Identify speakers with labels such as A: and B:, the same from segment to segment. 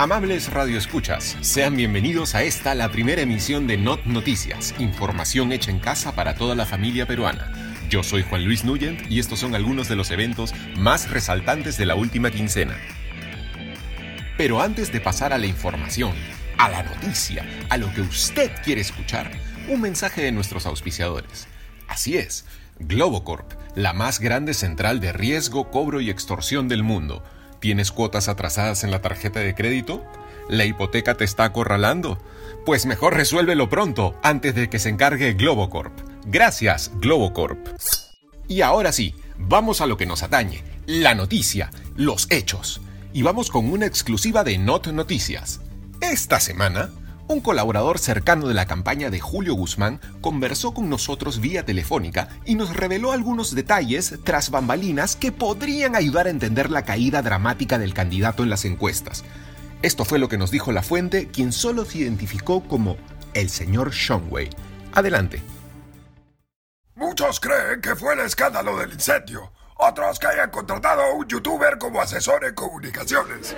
A: Amables radioescuchas, sean bienvenidos a esta, la primera emisión de Not Noticias, información hecha en casa para toda la familia peruana. Yo soy Juan Luis Nuyent y estos son algunos de los eventos más resaltantes de la última quincena. Pero antes de pasar a la información, a la noticia, a lo que usted quiere escuchar, un mensaje de nuestros auspiciadores. Así es, Globocorp, la más grande central de riesgo, cobro y extorsión del mundo. ¿Tienes cuotas atrasadas en la tarjeta de crédito? ¿La hipoteca te está acorralando? Pues mejor resuélvelo pronto, antes de que se encargue Globocorp. Gracias, Globocorp. Y ahora sí, vamos a lo que nos atañe, la noticia, los hechos. Y vamos con una exclusiva de Not Noticias. Esta semana, un colaborador cercano de la campaña de Julio Guzmán conversó con nosotros vía telefónica y nos reveló algunos detalles tras bambalinas que podrían ayudar a entender la caída dramática del candidato en las encuestas. Esto fue lo que nos dijo la fuente, quien solo se identificó como el señor Shonway. Adelante.
B: Muchos creen que fue el escándalo del incendio. Otros que hayan contratado a un youtuber como asesor en comunicaciones.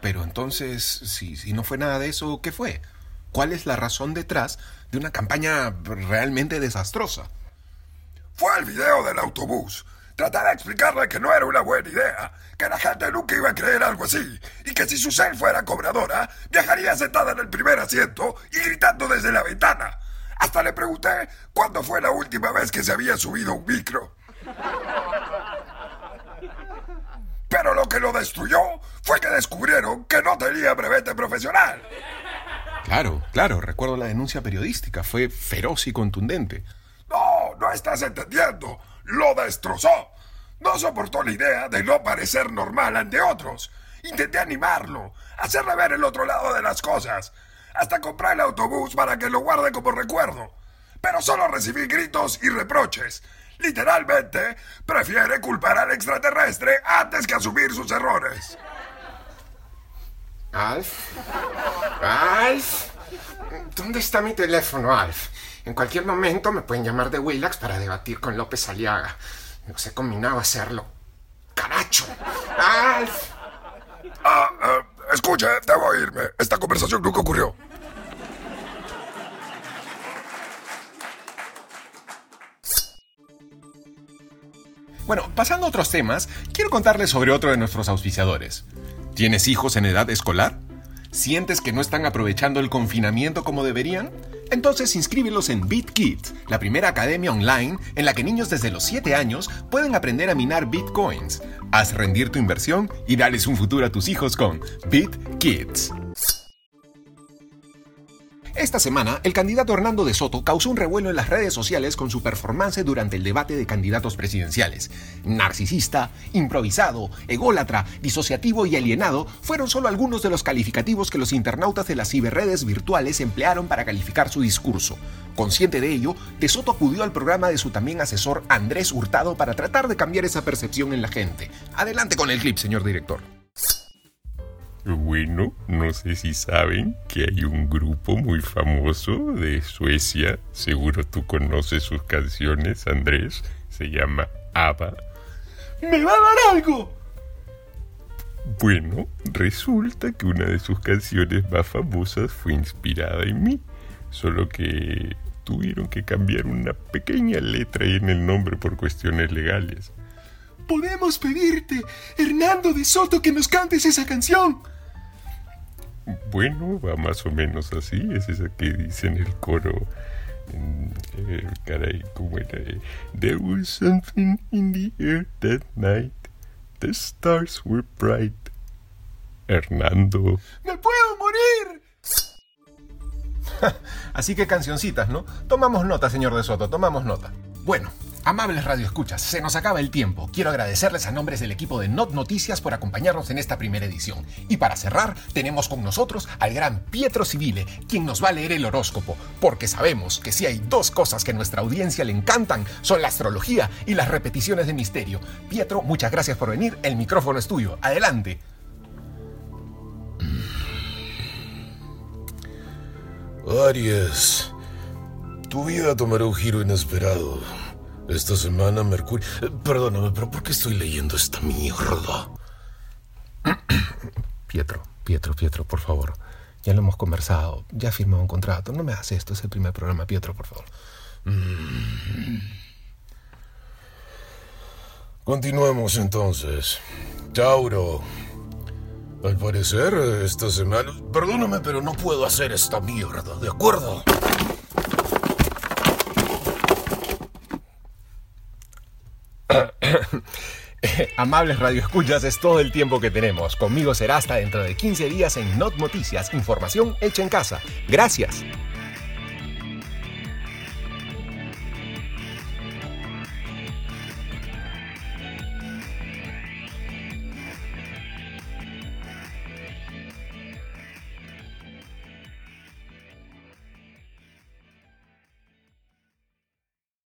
A: Pero entonces, si, no fue nada de eso, ¿qué fue? ¿Cuál es la razón detrás de una campaña realmente desastrosa?
B: Fue el video del autobús. Tratar de explicarle que no era una buena idea, que la gente nunca iba a creer algo así, y que si su cel fuera cobradora, viajaría sentada en el primer asiento y gritando desde la ventana. Hasta le pregunté cuándo fue la última vez que se había subido un micro. Pero lo que lo destruyó fue que descubrieron que no tenía brevete profesional.
A: Claro, claro, recuerdo la denuncia periodística, fue feroz y contundente.
B: No, no estás entendiendo. Lo destrozó. No soportó la idea de no parecer normal ante otros. Intenté animarlo, hacerle ver el otro lado de las cosas. Hasta comprar el autobús para que lo guarde como recuerdo. Pero solo recibí gritos y reproches. Literalmente, prefiere culpar al extraterrestre antes que asumir sus errores.
C: Alf. Alf. ¿Dónde está mi teléfono, Alf? En cualquier momento me pueden llamar de Willax para debatir con López Aliaga. Nos he combinado a hacerlo. ¡Caracho! ¡Alf!
B: Ah, eh, escuche, debo irme. Esta conversación nunca ocurrió.
A: Bueno, pasando a otros temas, quiero contarles sobre otro de nuestros auspiciadores. ¿Tienes hijos en edad escolar? ¿Sientes que no están aprovechando el confinamiento como deberían? Entonces inscríbelos en BitKids, la primera academia online en la que niños desde los 7 años pueden aprender a minar bitcoins. Haz rendir tu inversión y dales un futuro a tus hijos con BitKids. Esta semana, el candidato Hernando de Soto causó un revuelo en las redes sociales con su performance durante el debate de candidatos presidenciales. Narcisista, improvisado, ególatra, disociativo y alienado fueron solo algunos de los calificativos que los internautas de las ciberredes virtuales emplearon para calificar su discurso. Consciente de ello, De Soto acudió al programa de su también asesor Andrés Hurtado para tratar de cambiar esa percepción en la gente. Adelante con el clip, señor director.
D: Bueno, no sé si saben que hay un grupo muy famoso de Suecia, seguro tú conoces sus canciones, Andrés, se llama ABBA.
B: ¡Me va a dar algo!
D: Bueno, resulta que una de sus canciones más famosas fue inspirada en mí, solo que tuvieron que cambiar una pequeña letra en el nombre por cuestiones legales.
B: Podemos pedirte, Hernando de Soto, que nos cantes esa canción.
D: Bueno, va más o menos así. Es esa que dice en el coro. Eh, caray, ¿cómo era? There was something in the air that night. The stars were bright. Hernando.
B: ¡Me puedo morir!
A: Así que cancioncitas, ¿no? Tomamos nota, señor de Soto, tomamos nota. Bueno, Amables radioescuchas, se nos acaba el tiempo. Quiero agradecerles a nombres del equipo de Not Noticias por acompañarnos en esta primera edición. Y para cerrar, tenemos con nosotros al gran Pietro Civile, quien nos va a leer el horóscopo, porque sabemos que si hay dos cosas que a nuestra audiencia le encantan, son la astrología y las repeticiones de misterio. Pietro, muchas gracias por venir, el micrófono es tuyo. Adelante.
E: Aries, tu vida tomará un giro inesperado. Esta semana Mercurio... eh, Perdóname, pero ¿por qué estoy leyendo esta mierda?
A: Pietro,
F: Pietro, Pietro, por favor. Ya lo hemos conversado, ya he firmado un contrato. No me hagas esto, es el primer programa, Pietro, por favor.
E: Continuemos entonces. Tauro. Al parecer, esta semana... Perdóname, pero no puedo hacer esta mierda, ¿de acuerdo?
A: Amables radioescuchas, es todo el tiempo que tenemos. Conmigo será hasta dentro de 15 días en Not Noticias, información hecha en casa. Gracias.